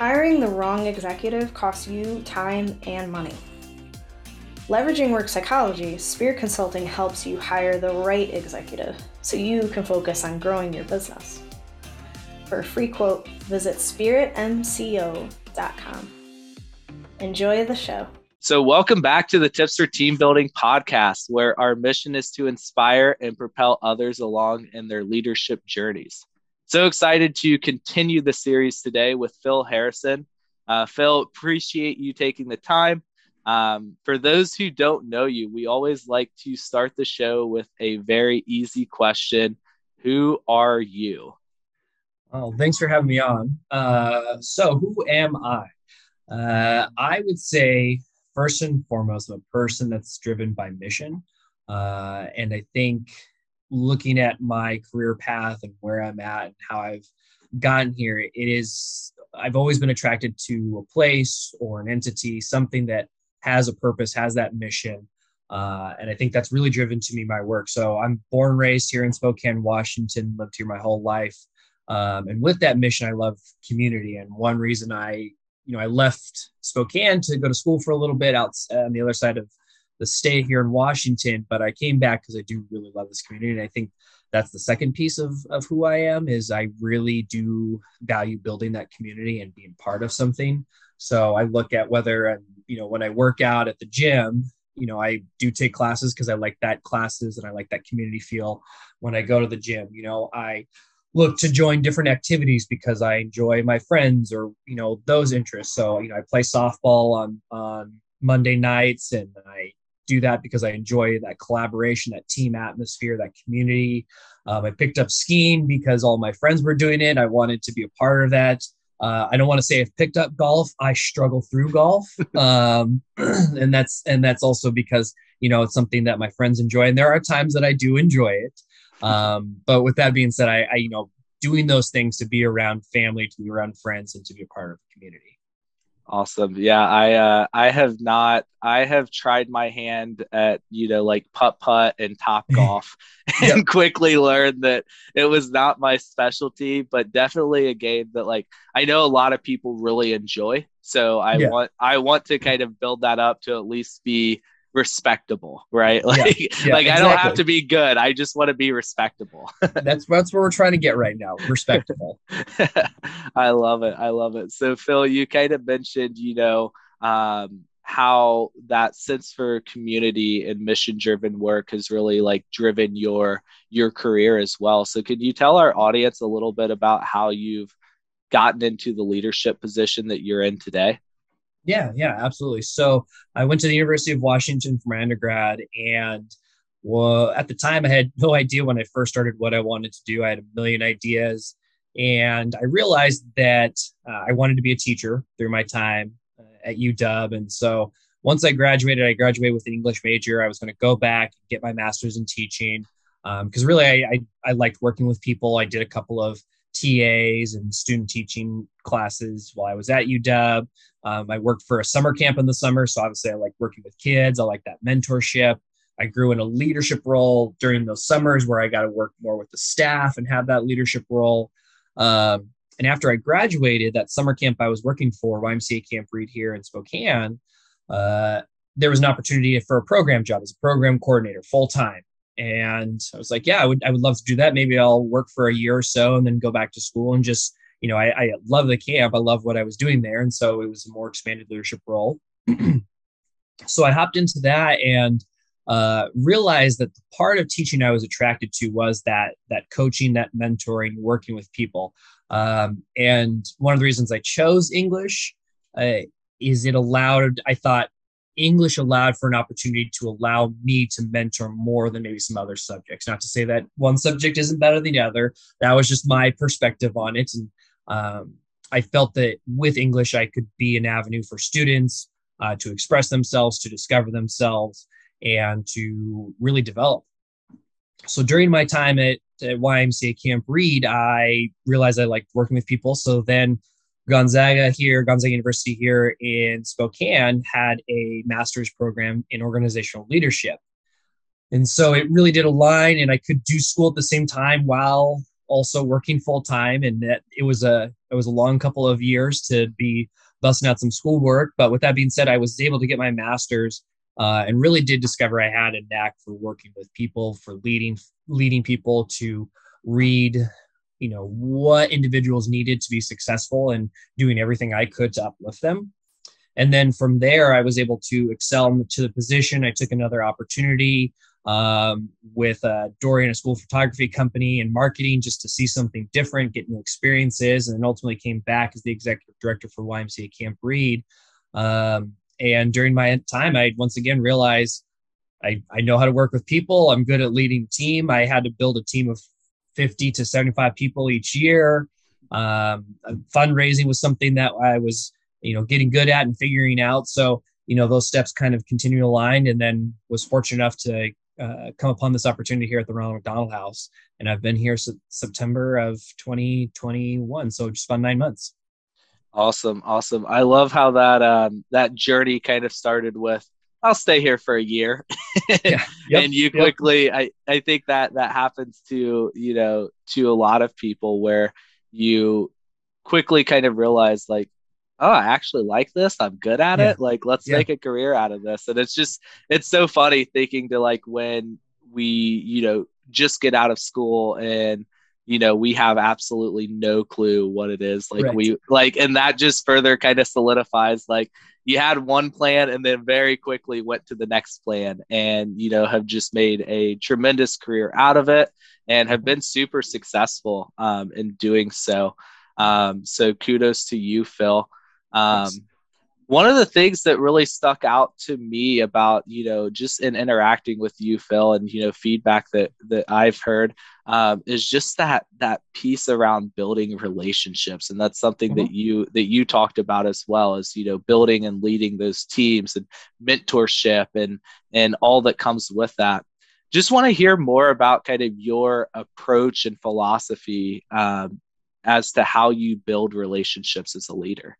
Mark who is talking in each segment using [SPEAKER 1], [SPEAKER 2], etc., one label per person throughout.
[SPEAKER 1] Hiring the wrong executive costs you time and money. Leveraging work psychology, Spirit Consulting helps you hire the right executive so you can focus on growing your business. For a free quote, visit spiritmco.com. Enjoy the show.
[SPEAKER 2] So, welcome back to the Tips for Team Building podcast, where our mission is to inspire and propel others along in their leadership journeys. So excited to continue the series today with Phil Harrison. Uh, Phil, appreciate you taking the time. Um, for those who don't know you, we always like to start the show with a very easy question Who are you?
[SPEAKER 3] Well, thanks for having me on. Uh, so, who am I? Uh, I would say, first and foremost, I'm a person that's driven by mission. Uh, and I think looking at my career path and where I'm at and how I've gotten here, it is I've always been attracted to a place or an entity, something that has a purpose, has that mission. Uh, and I think that's really driven to me my work. So I'm born raised here in Spokane, Washington, lived here my whole life. Um, and with that mission, I love community. And one reason I, you know, I left Spokane to go to school for a little bit out on the other side of the stay here in Washington, but I came back because I do really love this community. And I think that's the second piece of, of who I am is I really do value building that community and being part of something. So I look at whether, and you know, when I work out at the gym, you know, I do take classes because I like that classes and I like that community feel when I go to the gym. You know, I look to join different activities because I enjoy my friends or, you know, those interests. So, you know, I play softball on, on Monday nights and I do that because I enjoy that collaboration, that team atmosphere, that community. Um, I picked up skiing because all my friends were doing it. I wanted to be a part of that. Uh, I don't want to say I've picked up golf. I struggle through golf, um, and that's and that's also because you know it's something that my friends enjoy, and there are times that I do enjoy it. Um, but with that being said, I, I you know doing those things to be around family, to be around friends, and to be a part of the community.
[SPEAKER 2] Awesome. Yeah, I uh, I have not. I have tried my hand at you know like putt putt and top golf, and yep. quickly learned that it was not my specialty, but definitely a game that like I know a lot of people really enjoy. So I yeah. want I want to kind of build that up to at least be respectable, right? Like, yeah, yeah, like exactly. I don't have to be good. I just want to be respectable.
[SPEAKER 3] that's that's what we're trying to get right now. Respectable.
[SPEAKER 2] I love it. I love it. So Phil, you kind of mentioned, you know, um, how that sense for community and mission driven work has really like driven your your career as well. So could you tell our audience a little bit about how you've gotten into the leadership position that you're in today?
[SPEAKER 3] Yeah, yeah, absolutely. So I went to the University of Washington for my undergrad, and well, at the time I had no idea when I first started what I wanted to do. I had a million ideas, and I realized that uh, I wanted to be a teacher through my time uh, at UW. And so once I graduated, I graduated with an English major. I was going to go back and get my master's in teaching because um, really I, I I liked working with people. I did a couple of TAs and student teaching classes while I was at UW. Um, I worked for a summer camp in the summer, so obviously I like working with kids. I like that mentorship. I grew in a leadership role during those summers where I got to work more with the staff and have that leadership role. Um, and after I graduated, that summer camp I was working for, YMCA Camp Reed here in Spokane, uh, there was an opportunity for a program job as a program coordinator full time. And I was like, yeah, I would, I would love to do that. Maybe I'll work for a year or so and then go back to school and just you know, I, I love the camp. I love what I was doing there. And so it was a more expanded leadership role. so I hopped into that and uh, realized that the part of teaching I was attracted to was that that coaching, that mentoring, working with people. Um, and one of the reasons I chose English uh, is it allowed. I thought English allowed for an opportunity to allow me to mentor more than maybe some other subjects. Not to say that one subject isn't better than the other. That was just my perspective on it, and um, I felt that with English, I could be an avenue for students uh, to express themselves, to discover themselves, and to really develop. So during my time at, at YMCA Camp Reed, I realized I liked working with people. So then Gonzaga here, Gonzaga University here in Spokane had a master's program in organizational leadership. And so it really did align, and I could do school at the same time while also working full time, and that it was a it was a long couple of years to be busting out some schoolwork. But with that being said, I was able to get my master's uh, and really did discover I had a knack for working with people, for leading leading people to read, you know, what individuals needed to be successful and doing everything I could to uplift them. And then from there, I was able to excel to the position. I took another opportunity um, with uh, Dorian, a school photography company, and marketing just to see something different, get new experiences, and then ultimately came back as the executive director for YMCA Camp Reed. Um, and during my time, I once again realized I, I know how to work with people. I'm good at leading team. I had to build a team of 50 to 75 people each year. Um, fundraising was something that I was, you know, getting good at and figuring out. So, you know, those steps kind of continue aligned and then was fortunate enough to uh, come upon this opportunity here at the Ronald McDonald House. And I've been here since September of 2021. So just about nine months.
[SPEAKER 2] Awesome. Awesome. I love how that, um, that journey kind of started with, I'll stay here for a year. yeah. yep. And you quickly, yep. I, I think that that happens to, you know, to a lot of people where you quickly kind of realize like, oh, I actually like this. I'm good at yeah. it. Like, let's yeah. make a career out of this. And it's just, it's so funny thinking to like when we, you know, just get out of school and, you know, we have absolutely no clue what it is. Like, right. we, like, and that just further kind of solidifies like, you had one plan and then very quickly went to the next plan and you know have just made a tremendous career out of it and have been super successful um, in doing so. Um, so kudos to you phil. Um, one of the things that really stuck out to me about you know just in interacting with you phil and you know feedback that that i've heard um, is just that that piece around building relationships. And that's something mm-hmm. that you that you talked about as well as you know building and leading those teams and mentorship and and all that comes with that. Just want to hear more about kind of your approach and philosophy um, as to how you build relationships as a leader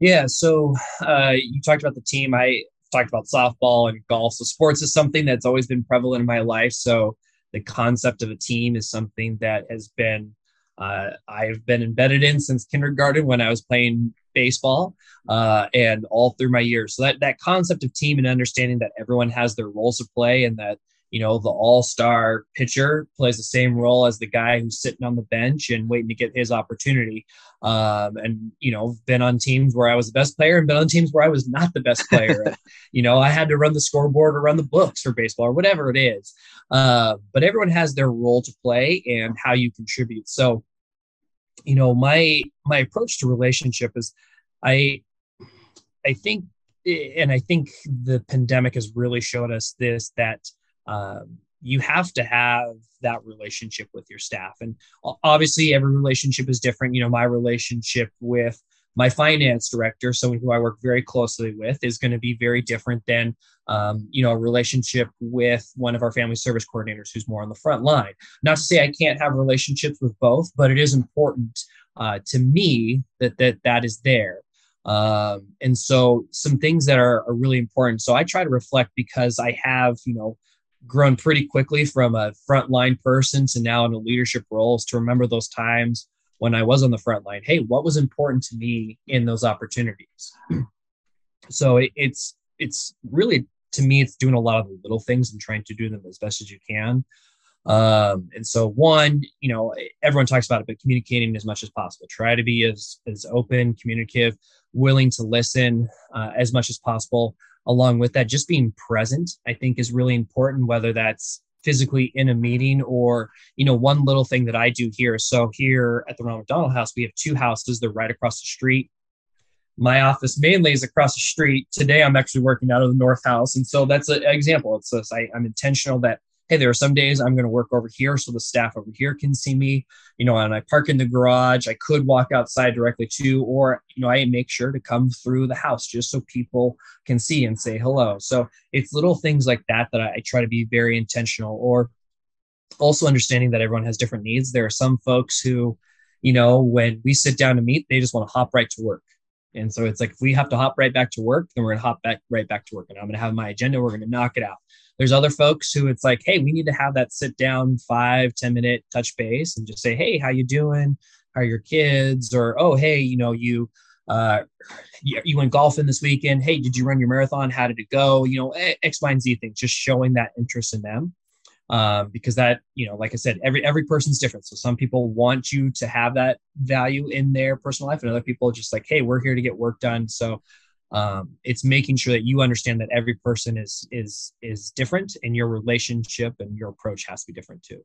[SPEAKER 3] yeah. So uh, you talked about the team. I talked about softball and golf. So sports is something that's always been prevalent in my life. So the concept of a team is something that has been uh, I've been embedded in since kindergarten when I was playing baseball uh, and all through my years. So that that concept of team and understanding that everyone has their roles to play and that you know, the all star pitcher plays the same role as the guy who's sitting on the bench and waiting to get his opportunity. Um, and, you know, been on teams where I was the best player and been on teams where I was not the best player. you know, I had to run the scoreboard or run the books for baseball or whatever it is. Uh, but everyone has their role to play and how you contribute. So, you know, my my approach to relationship is I I think and I think the pandemic has really showed us this that um, you have to have that relationship with your staff. And obviously every relationship is different. You know my relationship with my finance director someone who i work very closely with is going to be very different than um, you know a relationship with one of our family service coordinators who's more on the front line. Not to say i can't have relationships with both but it is important uh, to me that that that is there. Um, and so some things that are, are really important. So i try to reflect because i have you know grown pretty quickly from a frontline person to now in a leadership roles to remember those times when I was on the front line. Hey, what was important to me in those opportunities? so it, it's it's really to me it's doing a lot of the little things and trying to do them as best as you can. Um, and so one, you know, everyone talks about it, but communicating as much as possible. Try to be as as open, communicative, willing to listen uh, as much as possible along with that, just being present, I think is really important, whether that's physically in a meeting or, you know, one little thing that I do here. So here at the Ronald McDonald House, we have two houses. They're right across the street. My office mainly is across the street. Today, I'm actually working out of the North House. And so that's an example. It's this, I, I'm intentional that hey, there are some days I'm going to work over here so the staff over here can see me, you know, and I park in the garage. I could walk outside directly to, or, you know, I make sure to come through the house just so people can see and say hello. So it's little things like that that I, try to be very intentional or also understanding that everyone has different needs. There are some folks who, you know, when we sit down to meet, they just want to hop right to work. And so it's like if we have to hop right back to work, then we're gonna hop back right back to work. And I'm gonna have my agenda, we're gonna knock it out. There's other folks who it's like, hey, we need to have that sit down five, 10 minute touch base and just say, hey, how you doing? How are your kids? Or oh, hey, you know, you uh you, went golfing this weekend. Hey, did you run your marathon? How did it go? You know, X, Y, and Z things, just showing that interest in them um, because that you know like i said every every person's different so some people want you to have that value in their personal life and other people just like hey we're here to get work done so um, it's making sure that you understand that every person is is is different and your relationship and your approach has to be different too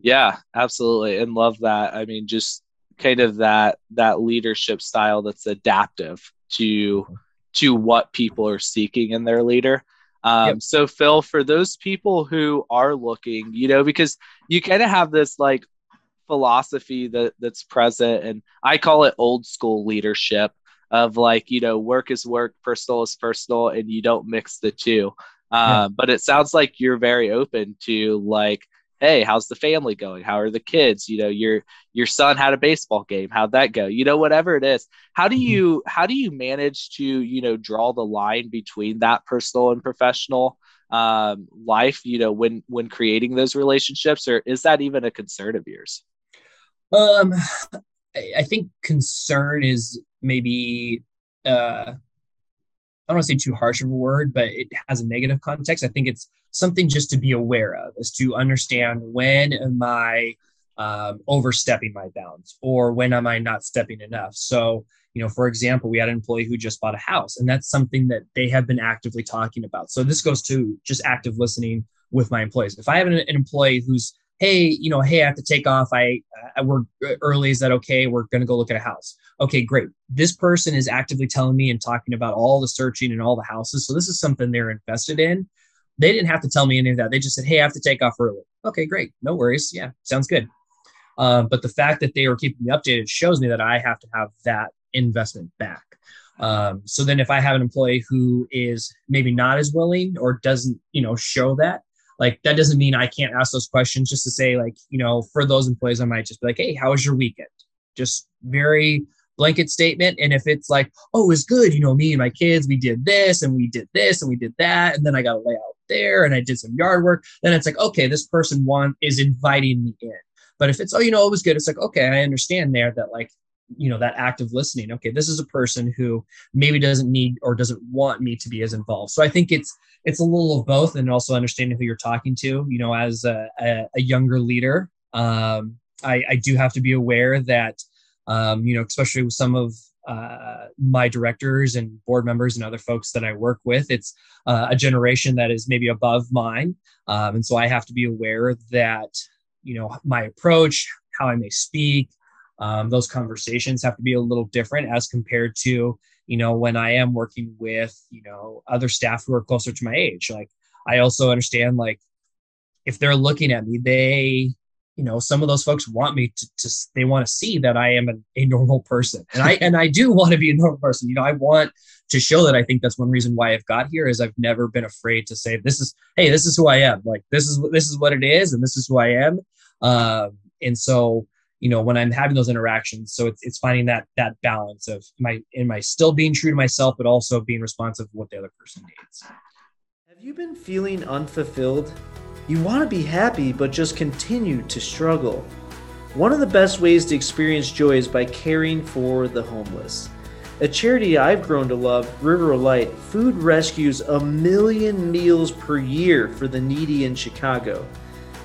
[SPEAKER 2] yeah absolutely and love that i mean just kind of that that leadership style that's adaptive to mm-hmm. to what people are seeking in their leader um, yep. So, Phil, for those people who are looking, you know, because you kind of have this like philosophy that that's present, and I call it old school leadership of like, you know, work is work, personal is personal, and you don't mix the two. Um, But it sounds like you're very open to like hey how's the family going? How are the kids? You know your your son had a baseball game. How'd that go? You know whatever it is. How do mm-hmm. you how do you manage to you know draw the line between that personal and professional um, life you know when when creating those relationships? Or is that even a concern of yours?
[SPEAKER 3] Um i think concern is maybe uh I don't want to say too harsh of a word, but it has a negative context. I think it's something just to be aware of, is to understand when am I um, overstepping my bounds or when am I not stepping enough. So, you know, for example, we had an employee who just bought a house, and that's something that they have been actively talking about. So this goes to just active listening with my employees. If I have an, an employee who's hey, you know, hey, I have to take off. I, I work early. Is that okay? We're going to go look at a house. Okay, great. This person is actively telling me and talking about all the searching and all the houses. So this is something they're invested in. They didn't have to tell me any of that. They just said, hey, I have to take off early. Okay, great. No worries. Yeah, sounds good. Um, but the fact that they are keeping me updated shows me that I have to have that investment back. Um, so then if I have an employee who is maybe not as willing or doesn't, you know, show that, like that doesn't mean I can't ask those questions just to say like, you know, for those employees, I might just be like, hey, how was your weekend? Just very blanket statement. And if it's like, oh, it was good, you know, me and my kids, we did this and we did this and we did that, and then I got a layout there and I did some yard work, then it's like, okay, this person one is inviting me in. But if it's, oh, you know, it was good, it's like, okay, I understand there that like you know that active listening okay this is a person who maybe doesn't need or doesn't want me to be as involved so i think it's it's a little of both and also understanding who you're talking to you know as a, a, a younger leader um, I, I do have to be aware that um, you know especially with some of uh, my directors and board members and other folks that I work with. It's uh, a generation that is maybe above mine. Um, and so I have to be aware that, you know, my approach, how I may speak, um, those conversations have to be a little different as compared to you know when i am working with you know other staff who are closer to my age. Like i also understand like if they're looking at me they you know some of those folks want me to, to they want to see that i am a, a normal person. And i and i do want to be a normal person. You know i want to show that i think that's one reason why i've got here is i've never been afraid to say this is hey this is who i am. Like this is this is what it is and this is who i am. Um, and so you know when i'm having those interactions. So it's, it's finding that that balance of i am i still being true to myself but also being responsive to what the other person needs.
[SPEAKER 4] Have you been feeling unfulfilled? You want to be happy but just continue to struggle. One of the best ways to experience joy is by caring for the homeless. A charity I've grown to love, River Light, food rescues a million meals per year for the needy in Chicago.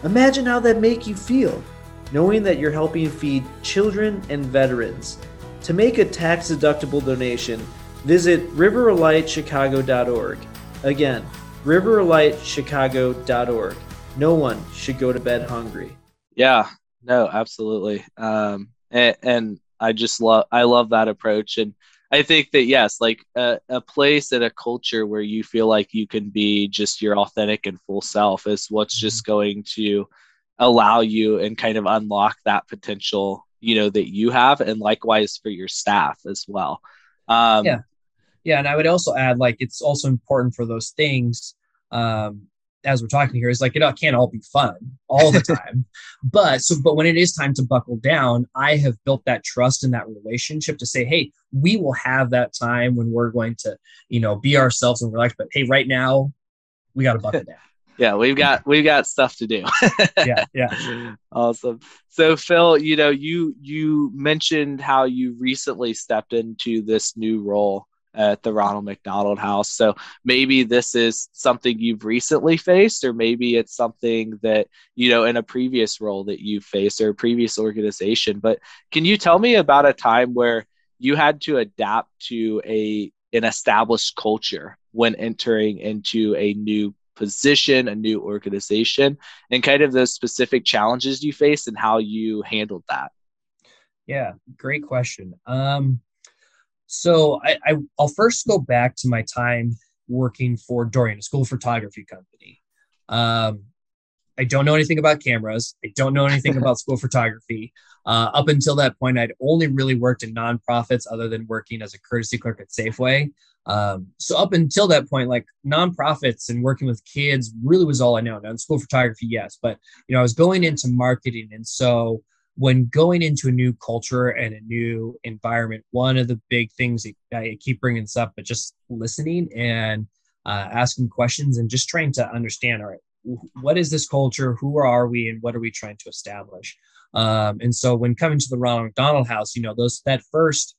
[SPEAKER 4] Imagine how that make you feel knowing that you're helping feed children and veterans. To make a tax deductible donation, visit riverlightchicago.org. Again, riverlightchicago.org. No one should go to bed hungry.
[SPEAKER 2] Yeah, no, absolutely. Um, and, and I just love, I love that approach. And I think that, yes, like a, a place and a culture where you feel like you can be just your authentic and full self is what's just mm-hmm. going to allow you and kind of unlock that potential you know that you have and likewise for your staff as well.
[SPEAKER 3] Um, yeah. Yeah and i would also add like it's also important for those things um, as we're talking here is like it can't all be fun all the time. But so but when it is time to buckle down i have built that trust and that relationship to say hey we will have that time when we're going to you know be ourselves and relax but hey right now we got to buckle down
[SPEAKER 2] yeah we've got we've got stuff to do
[SPEAKER 3] yeah yeah
[SPEAKER 2] awesome so phil you know you you mentioned how you recently stepped into this new role at the Ronald McDonald House. So maybe this is something you've recently faced, or maybe it's something that, you know, in a previous role that you faced or a previous organization. But can you tell me about a time where you had to adapt to a an established culture when entering into a new position, a new organization, and kind of those specific challenges you faced and how you handled that?
[SPEAKER 3] Yeah, great question. Um, so I, I will first go back to my time working for Dorian, a school photography company. Um, I don't know anything about cameras. I don't know anything about school photography. Uh, up until that point, I'd only really worked in nonprofits other than working as a courtesy clerk at Safeway. Um, so up until that point, like nonprofits and working with kids really was all I know. Now in school photography, yes, but you know, I was going into marketing. And so when going into a new culture and a new environment, one of the big things that I keep bringing this up, but just listening and uh, asking questions and just trying to understand, all right, what is this culture? Who are we, and what are we trying to establish? Um, and so, when coming to the Ronald McDonald House, you know, those that first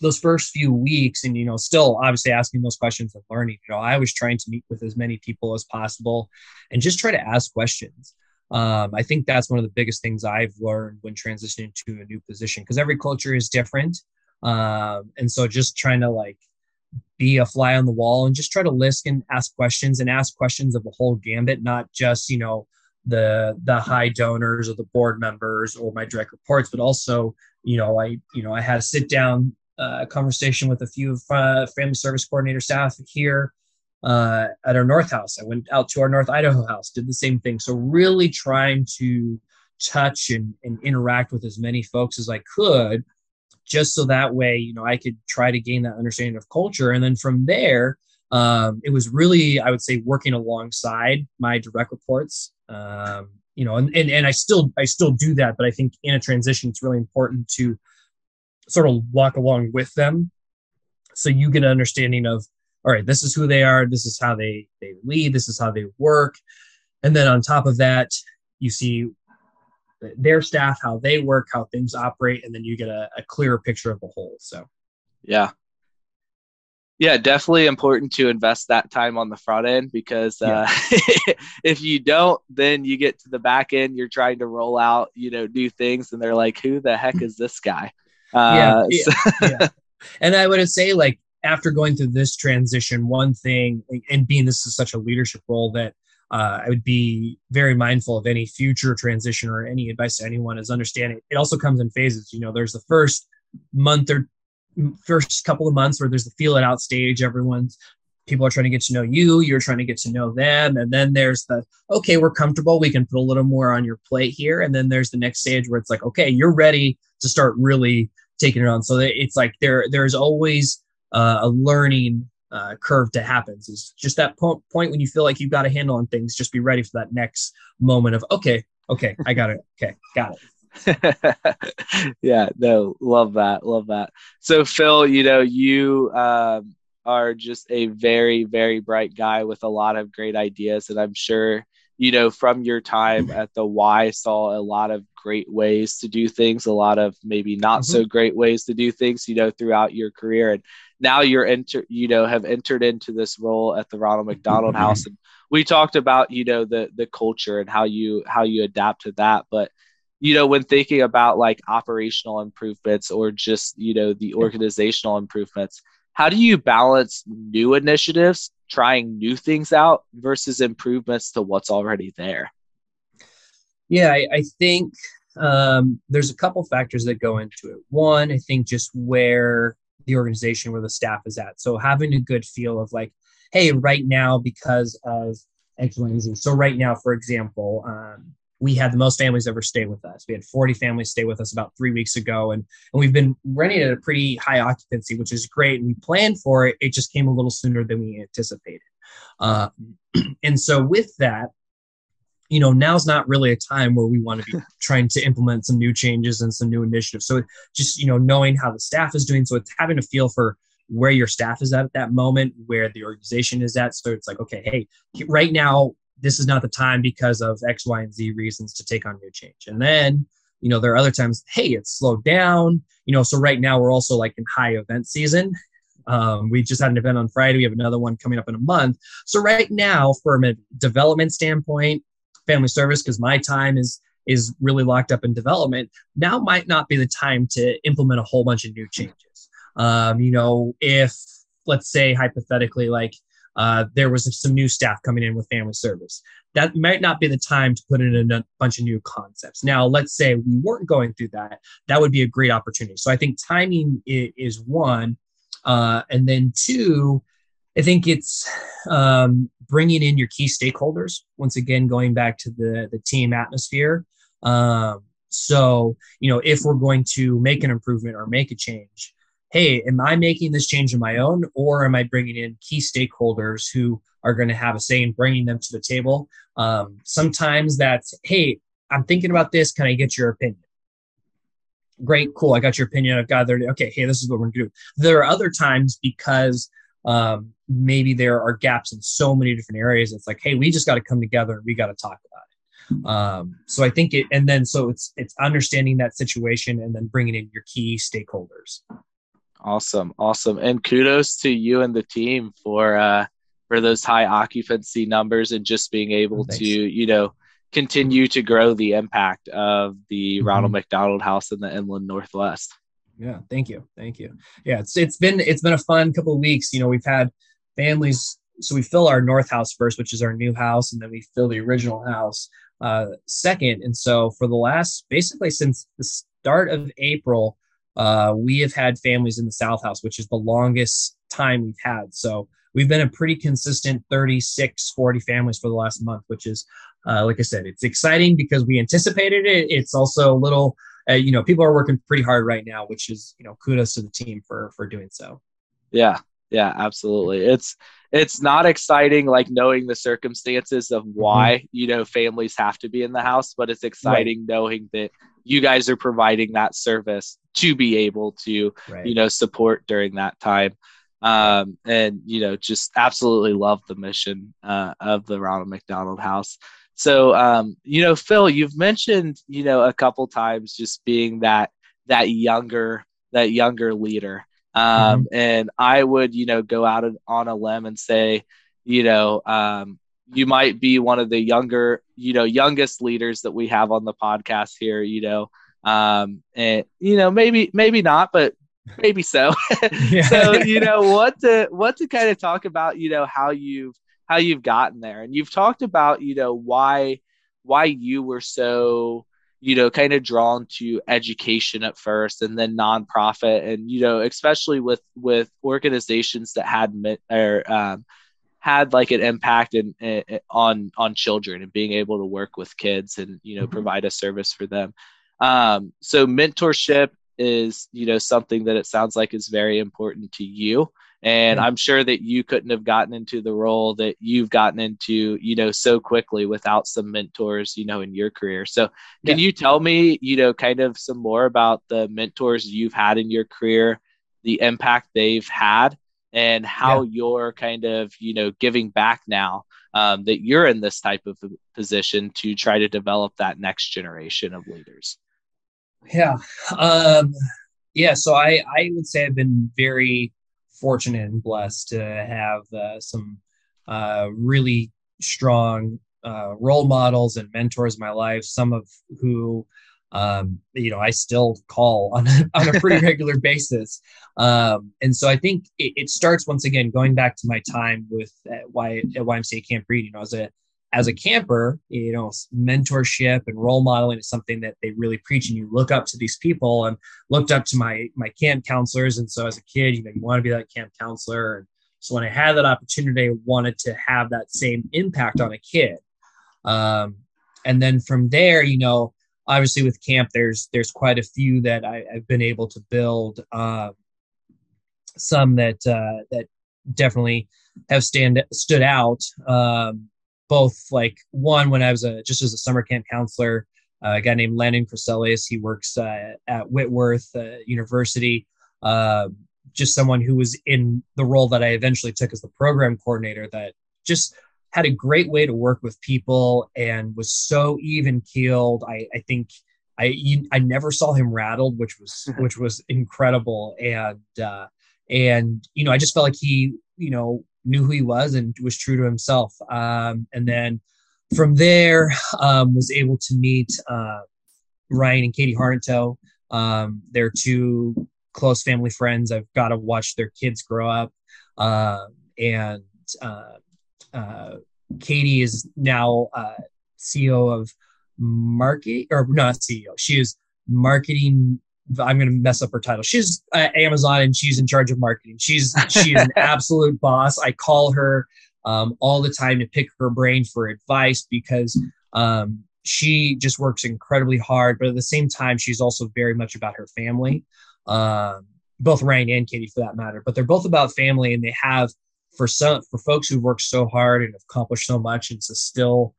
[SPEAKER 3] those first few weeks, and you know, still obviously asking those questions and learning. You know, I was trying to meet with as many people as possible, and just try to ask questions um, I think that's one of the biggest things I've learned when transitioning to a new position because every culture is different. Um, and so just trying to like be a fly on the wall and just try to listen, and ask questions, and ask questions of the whole gambit, not just you know the the high donors or the board members or my direct reports, but also you know I you know I had a sit down uh, conversation with a few uh, family service coordinator staff here uh, at our North House. I went out to our North Idaho house, did the same thing. So really trying to touch and, and interact with as many folks as I could, just so that way, you know, I could try to gain that understanding of culture. And then from there, um, it was really, I would say, working alongside my direct reports. Um, you know, and, and and I still I still do that, but I think in a transition, it's really important to sort of walk along with them, so you get an understanding of all right, this is who they are, this is how they they lead, this is how they work. And then on top of that, you see their staff, how they work, how things operate, and then you get a, a clearer picture of the whole. So
[SPEAKER 2] yeah. Yeah, definitely important to invest that time on the front end because uh, yeah. if you don't, then you get to the back end, you're trying to roll out, you know, new things, and they're like, "Who the heck is this guy?"
[SPEAKER 3] Uh, yeah, so- yeah. And I would say, like, after going through this transition, one thing, and being this is such a leadership role that uh, I would be very mindful of any future transition or any advice to anyone is understanding it also comes in phases. You know, there's the first month or first couple of months where there's the feel it out stage. Everyone's people are trying to get to know you, you're trying to get to know them. And then there's the, okay, we're comfortable. We can put a little more on your plate here. And then there's the next stage where it's like, okay, you're ready to start really taking it on. So it's like there, there's always uh, a learning uh, curve to happens is just that po- point when you feel like you've got a handle on things just be ready for that next moment of okay okay i got it. Okay got
[SPEAKER 2] it. Yeah no love that love that. So phil you know you um, are just a very very bright guy with a lot of great ideas and i'm sure you know from your time at the y saw a lot of great ways to do things a lot of maybe not mm-hmm. so great ways to do things you know throughout your career and now you're enter you know have entered into this role at the Ronald McDonald mm-hmm. House. And we talked about you know the the culture and how you how you adapt to that. But you know when thinking about like operational improvements or just you know the organizational improvements how do you balance new initiatives trying new things out versus improvements to what's already there?
[SPEAKER 3] Yeah i, I think um, there's a couple factors that go into it. One i think just where the organization where the staff is at. So having a good feel of like, hey, right now because of X, Y. So right now, for example, um, we had the most families ever stay with us. We had 40 families stay with us about three weeks ago, and, and we've been running at a pretty high occupancy, which is great. And we planned for it. It just came a little sooner than we anticipated. Uh, and so with that, you know, now's not really a time where we want to be trying to implement some new changes and some new initiatives. So just, you know, knowing how the staff is doing. So it's having a feel for where your staff is at at that moment, where the organization is at. So it's like, okay, hey, right now, this is not the time because of X, Y, and Z reasons to take on new change. And then, you know, there are other times, hey, it's slowed down. You know, so right now we're also like in high event season. Um, we just had an event on Friday. We have another one coming up in a month. So right now, from a development standpoint, family service, because my time is is really locked up in development, now might not be the time to implement a whole bunch of new changes. Um, you know, if let's say hypothetically, like uh, there was some new staff coming in with family service. That might not be the time to put in a bunch of new concepts. Now, let's say we weren't going through that. That would be a great opportunity. So I think timing is one. Uh, and then two, I think it's um, bringing in your key stakeholders. Once again, going back to the the team atmosphere. Um, so you know, if we're going to make an improvement or make a change, hey, am I making this change on my own, or am I bringing in key stakeholders who are going to have a say in bringing them to the table? Um, sometimes that's hey, I'm thinking about this. Can I get your opinion? Great, cool. I got your opinion. I've gathered. Okay, hey, this is what we're going to do. There are other times because um, maybe there are gaps in so many different areas. It's like, hey, we just got to come together and we got to talk about it. Um, so I think it, and then so it's it's understanding that situation and then bringing in your key stakeholders.
[SPEAKER 2] Awesome, awesome, and kudos to you and the team for uh, for those high occupancy numbers and just being able to you know continue to grow the impact of the mm-hmm. Ronald McDonald House in the Inland Northwest
[SPEAKER 3] yeah thank you thank you. Yeah it's it's been it's been a fun couple of weeks. You know we've had families so we fill our north house first which is our new house and then we fill the original house uh, second. And so for the last basically since the start of april uh, we have had families in the south house which is the longest time we've had. So we've been a pretty consistent 36 40 families for the last month which is uh, like i said it's exciting because we anticipated it. It's also a little uh, you know, people are working pretty hard right now, which is, you know, kudos to the team for for doing so.
[SPEAKER 2] Yeah, yeah, absolutely. It's it's not exciting like knowing the circumstances of mm-hmm. why mm-hmm. you know families have to be in the house, but it's exciting right. knowing that you guys are providing that service to be able to right. you know support during that time um, and you know just absolutely love the mission uh, of the ronald mcdonald house so, um, you know, Phil, you've mentioned, you know, a couple times just being that that younger that younger leader. Um, mm-hmm. And I would, you know, go out on a limb and say, you know, um, you might be one of the younger, you know, youngest leaders that we have on the podcast here. You know, um, and you know, maybe maybe not, but maybe so. so, you know, what to what to kind of talk about, you know, how you've how you've gotten there. And you've talked about you know why why you were so you know kind of drawn to education at first and then nonprofit and you know especially with with organizations that had or um, had like an impact in, in, on on children and being able to work with kids and you know mm-hmm. provide a service for them. Um, so mentorship is you know something that it sounds like is very important to you and i'm sure that you couldn't have gotten into the role that you've gotten into you know so quickly without some mentors you know in your career so can yeah. you tell me you know kind of some more about the mentors you've had in your career the impact they've had and how yeah. you're kind of you know giving back now um, that you're in this type of position to try to develop that next generation of leaders
[SPEAKER 3] yeah um, yeah so i i would say i've been very fortunate and blessed to have uh, some uh, really strong uh, role models and mentors in my life. Some of who, um, you know, I still call on a, on a pretty regular basis. Um, and so I think it, it, starts once again going back to my time with at, y, at YMCA Camp Reed. You know, as a as a camper, you know, mentorship and role modeling is something that they really preach, and you look up to these people. And looked up to my my camp counselors, and so as a kid, you know, you want to be that camp counselor. And so when I had that opportunity, I wanted to have that same impact on a kid. Um, and then from there, you know, obviously with camp, there's there's quite a few that I, have been able to build. Um, some that uh, that definitely have stand stood out. Um, both like one when I was a just as a summer camp counselor, uh, a guy named Landon Crescelius. He works uh, at Whitworth uh, University. Um, just someone who was in the role that I eventually took as the program coordinator. That just had a great way to work with people and was so even keeled. I, I think I I never saw him rattled, which was which was incredible. And uh, and you know I just felt like he you know knew who he was and was true to himself. Um, and then from there um, was able to meet uh, Ryan and Katie Harnto. Um, they're two close family friends. I've got to watch their kids grow up. Uh, and uh, uh, Katie is now uh, CEO of market or not CEO. She is marketing. I'm going to mess up her title. She's at Amazon and she's in charge of marketing. She's she's an absolute boss. I call her um, all the time to pick her brain for advice because um, she just works incredibly hard. But at the same time, she's also very much about her family. Um, both Ryan and Katie, for that matter. But they're both about family, and they have for some for folks who work so hard and accomplished so much and to still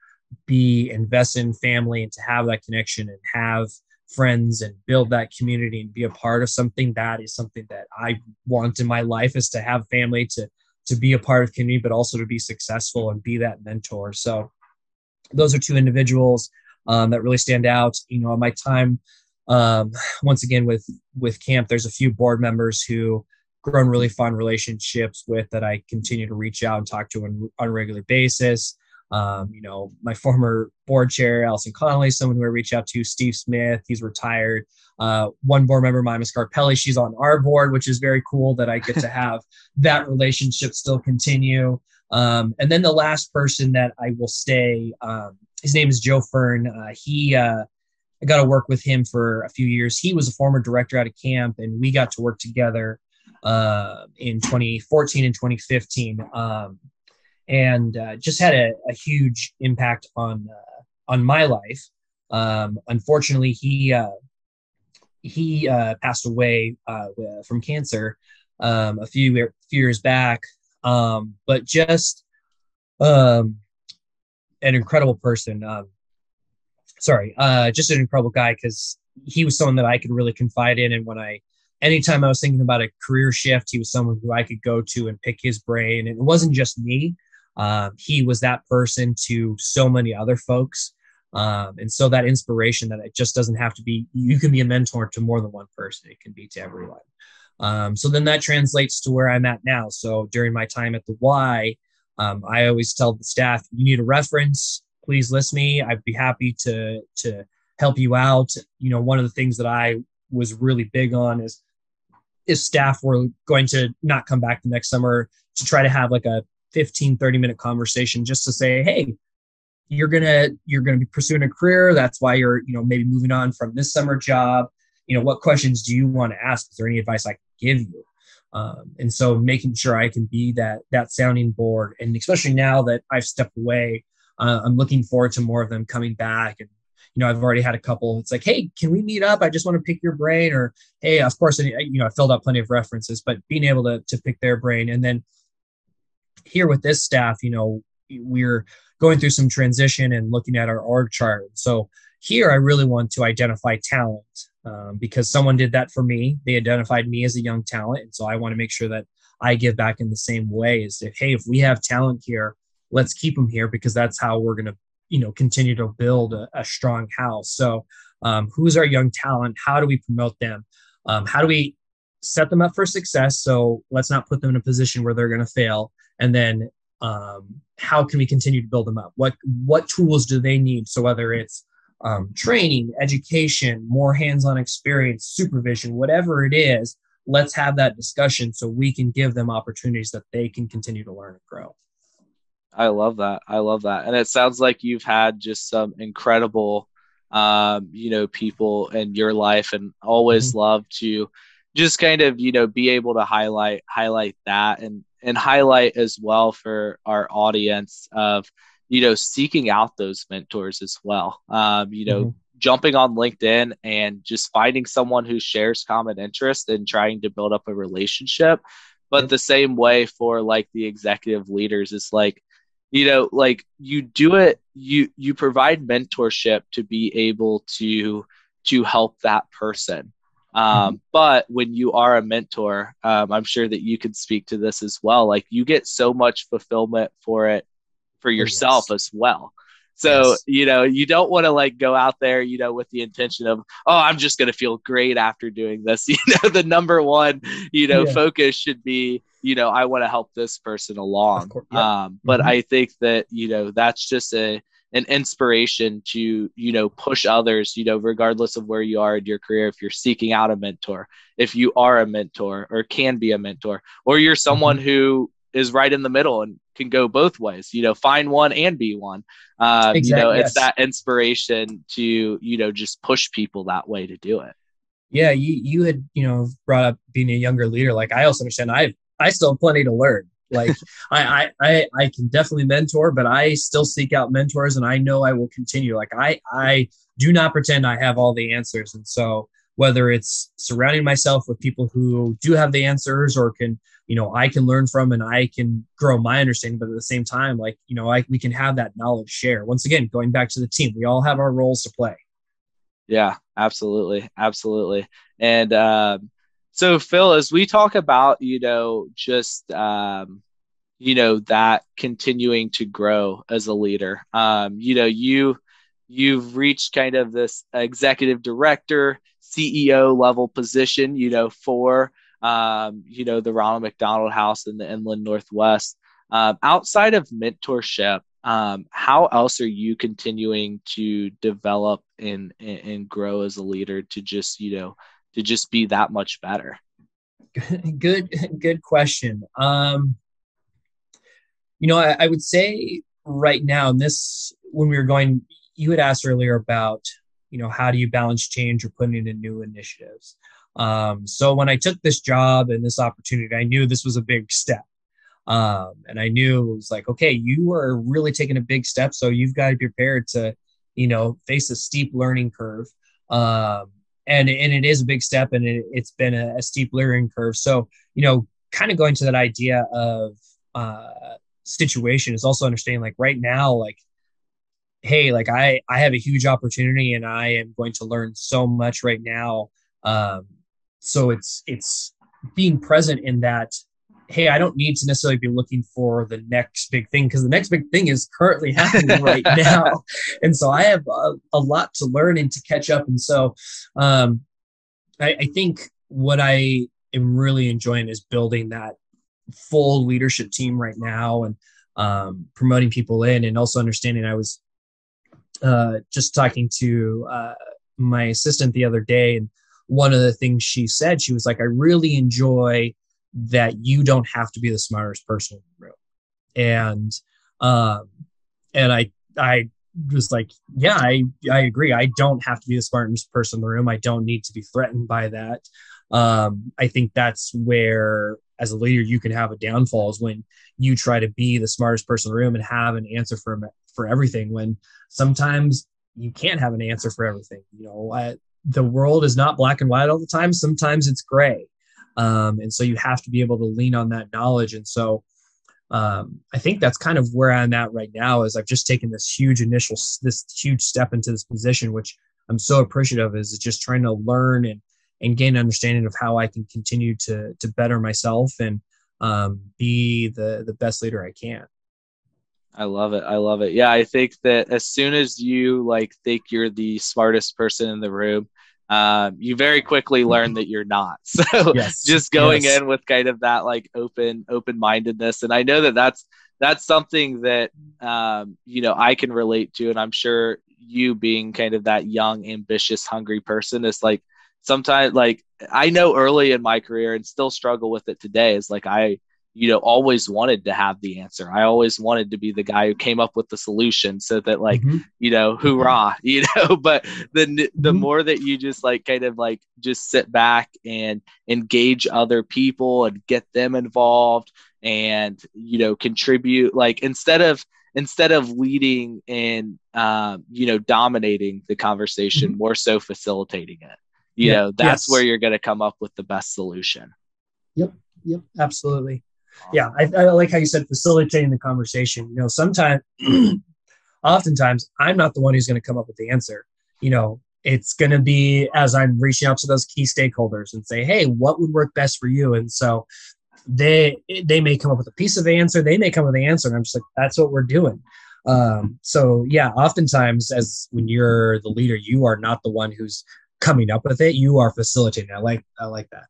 [SPEAKER 3] be invested in family and to have that connection and have friends and build that community and be a part of something that is something that I want in my life is to have family to to be a part of community but also to be successful and be that mentor so those are two individuals um, that really stand out you know my time um, once again with with camp there's a few board members who grown really fun relationships with that I continue to reach out and talk to on, on a regular basis. Um, you know, my former board chair, Allison Connolly, someone who I reach out to, Steve Smith, he's retired. Uh, one board member, Mima Scarpelli, she's on our board, which is very cool that I get to have that relationship still continue. Um, and then the last person that I will stay, um, his name is Joe Fern. Uh, he, uh, I got to work with him for a few years. He was a former director out of camp, and we got to work together uh, in 2014 and 2015, um, and uh, just had a, a, huge impact on uh, on my life. Um, unfortunately, he uh, he uh, passed away uh, from cancer um, a few, few years back, um, but just um, an incredible person. Um, sorry, just an incredible guy because he was someone that I could really confide in, and when I anytime I was thinking about a career shift, he was someone who I could go to and pick his brain. And it wasn't just me. Um, he was that person to so many other folks. Um, and so that inspiration that it just doesn't have to be, you can be a mentor to more than one person. It can be to everyone. Um, so then that translates to where I'm at now. So during my time at the Y, um, I always tell the staff, you need a reference, please list me. I'd be happy to, to help you out. You know, one of the things that I was really big on is if staff were going to not come back the next summer to try to have like a 15 30 minute conversation just to say hey you're gonna you're gonna be pursuing a career. That's why you're you know maybe moving on from this summer job. You know what questions do you want to ask? Is there any advice i can give you? Um, and so making sure i can be that that sounding board. And especially now that i've stepped away uh, i'm looking forward to more of them coming back. And you know, I've already had a couple. It's like, hey, can we meet up? I just want to pick your brain. Or hey, of course, you know, I filled out plenty of references, but being able to to pick their brain, and then here with this staff, you know, we're going through some transition and looking at our org chart. So here, I really want to identify talent um, because someone did that for me. They identified me as a young talent, and so I want to make sure that I give back in the same way. Is if hey, if we have talent here, let's keep them here because that's how we're going to you know continue to build a, a strong house so um, who's our young talent how do we promote them um, how do we set them up for success so let's not put them in a position where they're going to fail and then um, how can we continue to build them up what what tools do they need so whether it's um, training education more hands-on experience supervision whatever it is let's have that discussion so we can give them opportunities that they can continue to learn and grow
[SPEAKER 2] I love that. I love that. And it sounds like you've had just some incredible, um, you know, people in your life and always mm-hmm. love to just kind of, you know, be able to highlight, highlight that and, and highlight as well for our audience of, you know seeking out those mentors as well. Um, you know mm-hmm. jumping on linkedin and just finding someone who shares common interest and trying to build up a relationship. But the same way for like the executive leaders is like you know like you do it you you provide mentorship to be able to to help that person um, mm-hmm. but when you are a mentor um, i'm sure that you could speak to this as well like you get so much fulfillment for it for oh, yourself yes. as well so, yes. you know, you don't want to like go out there, you know, with the intention of, oh, I'm just going to feel great after doing this. You know, the number one, you know, yeah. focus should be, you know, I want to help this person along. Um, but mm-hmm. I think that, you know, that's just a, an inspiration to you know push others you know regardless of where you are in your career if you're seeking out a mentor if you are a mentor or can be a mentor or you're someone mm-hmm. who is right in the middle and can go both ways. You know, find one and be one. Um, exactly, you know, yes. it's that inspiration to you know just push people that way to do it.
[SPEAKER 3] Yeah, you you had you know brought up being a younger leader. Like I also understand I I still have plenty to learn. Like I, I I can definitely mentor, but I still seek out mentors, and I know I will continue. Like I I do not pretend I have all the answers, and so whether it's surrounding myself with people who do have the answers or can you know i can learn from and i can grow my understanding but at the same time like you know I, we can have that knowledge share. Once again going back to the team we all have our roles to play.
[SPEAKER 2] Yeah absolutely absolutely. And um, so phil as we talk about you know just um, you know that continuing to grow as a leader um, you know you you've reached kind of this executive director ceo level position you know for um, you know, the Ronald McDonald House in the Inland Northwest. Um, outside of mentorship, um, how else are you continuing to develop and, and, and grow as a leader to just, you know, to just be that much better?
[SPEAKER 3] Good, good question. Um, you know, I, I would say right now, and this, when we were going, you had asked earlier about, you know, how do you balance change or putting in new initiatives? Um, so when I took this job and this opportunity, I knew this was a big step. Um, and I knew it was like, okay, you are really taking a big step. So you've got to be prepared to, you know, face a steep learning curve. Um, and, and it is a big step and it, has been a, a, steep learning curve. So, you know, kind of going to that idea of uh, situation is also understanding like right now, like, hey, like I, I have a huge opportunity and I am going to learn so much right now. Um, so it's it's being present in that hey i don't need to necessarily be looking for the next big thing because the next big thing is currently happening right now. And so i have a, a, lot to learn and to catch up. And so um, I, I think what i am really enjoying is building that full leadership team right now and um, promoting people in and also understanding i was uh, just talking to uh, my assistant the other day and one of the things she said, she was like, I really enjoy that you don't have to be the smartest person in the room. And um and I I was like, yeah, I I agree. I don't have to be the smartest person in the room. I don't need to be threatened by that. Um, I think that's where as a leader you can have a downfall is when you try to be the smartest person in the room and have an answer for for everything when sometimes you can't have an answer for everything. You know, I, the world is not black and white all the time. Sometimes it's gray. Um, and so you have to be able to lean on that knowledge. And so um, I think that's kind of where I'm at right now is I've just taken this huge initial, this huge step into this position, which I'm so appreciative is just trying to learn and, and gain understanding of how I can continue to, to better myself and um, be the, the best leader I can.
[SPEAKER 2] I love it. I love it. Yeah, I think that as soon as you like think you're the smartest person in the room, um, you very quickly learn that you're not. So yes. just going yes. in with kind of that like open open mindedness, and I know that that's that's something that um, you know I can relate to, and I'm sure you being kind of that young, ambitious, hungry person is like sometimes like I know early in my career and still struggle with it today. Is like I you know always wanted to have the answer i always wanted to be the guy who came up with the solution so that like mm-hmm. you know hoorah you know but the the mm-hmm. more that you just like kind of like just sit back and engage other people and get them involved and you know contribute like instead of instead of leading and um, you know dominating the conversation, mm-hmm. more so facilitating it. You yeah. know, that's yes. where you're going to come up with the best solution.
[SPEAKER 3] Yep. Yep. Absolutely. Yeah, I, I like how you said facilitating the conversation. You know, sometimes, oftentimes, I'm not the one who's going to come up with the answer. You know, it's going to be as I'm reaching out to those key stakeholders and say, hey, what would work best for you? And so they they may come up with a piece of the answer, they may come with the answer, and I'm just like, that's what we're doing. Um, so yeah, oftentimes as when you're the leader, you are not the one who's coming up with it. You are facilitating. I like I like that.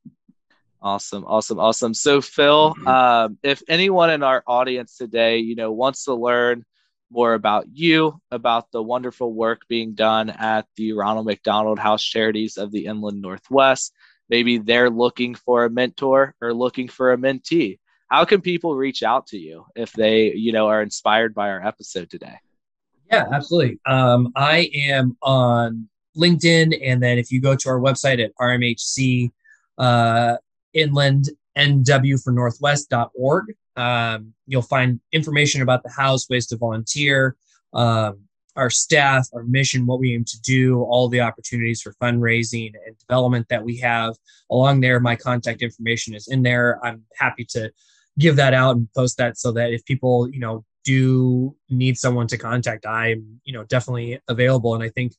[SPEAKER 2] Awesome, awesome, awesome. So Phil, mm-hmm. um, if anyone in our audience today, you know, wants to learn more about you, about the wonderful work being done at the Ronald McDonald House Charities of the Inland Northwest. Maybe they're looking for a mentor or looking for a mentee. How can people reach out to you if they, you know, are inspired by our episode today?
[SPEAKER 3] Yeah, absolutely. Um, I am on LinkedIn, and then if you go to our website at RMHC uh, Inland NW for Northwest.org, um, you'll find information about the house, ways to volunteer, um, our staff, our mission, what we aim to do, all the opportunities for fundraising and development that we have. Along there, my contact information is in there. I'm happy to give that out and post that so that if people, you know, do need someone to contact, I'm, you know, definitely available. And I think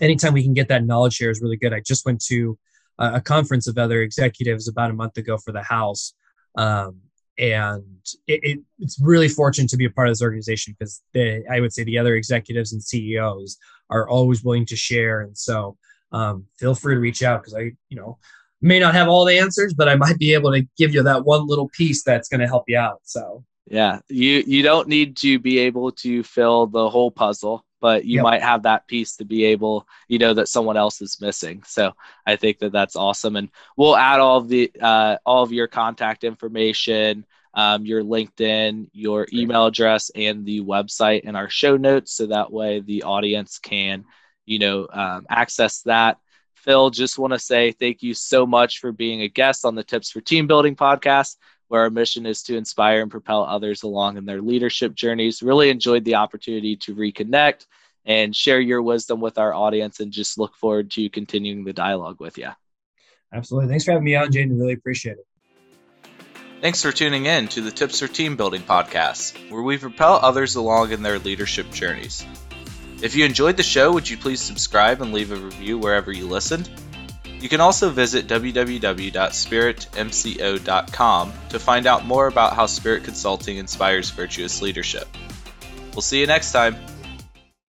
[SPEAKER 3] anytime we can get that knowledge share is really good. I just went to a conference of other executives about a month ago for the house. Um, and it, it, it's really fortunate to be a part of this organization because I would say the other executives and CEOs are always willing to share. And so um, feel free to reach out because I, you know, may not have all the answers, but I might be able to give you that one little piece that's going to help you out. So
[SPEAKER 2] yeah, you you don't need to be able to fill the whole puzzle but you yep. might have that piece to be able you know that someone else is missing. So i think that that's awesome. And we'll add all of the uh, all of your contact information um, your linkedin your email address and the website in our show notes so that way the audience can you know um, access that. Phil just want to say thank you so much for being a guest on the tips for team building podcast where our mission is to inspire and propel others along in their leadership journeys. Really enjoyed the opportunity to reconnect and share your wisdom with our audience and just look forward to continuing the dialogue with you.
[SPEAKER 3] Absolutely. Thanks for having me on, Jaden. Really appreciate it.
[SPEAKER 2] Thanks for tuning in to the Tips for Team Building podcast, where we propel others along in their leadership journeys. If you enjoyed the show, would you please subscribe and leave a review wherever you listened? You can also visit www.spiritmco.com to find out more about how Spirit Consulting inspires virtuous leadership. We'll see you next time.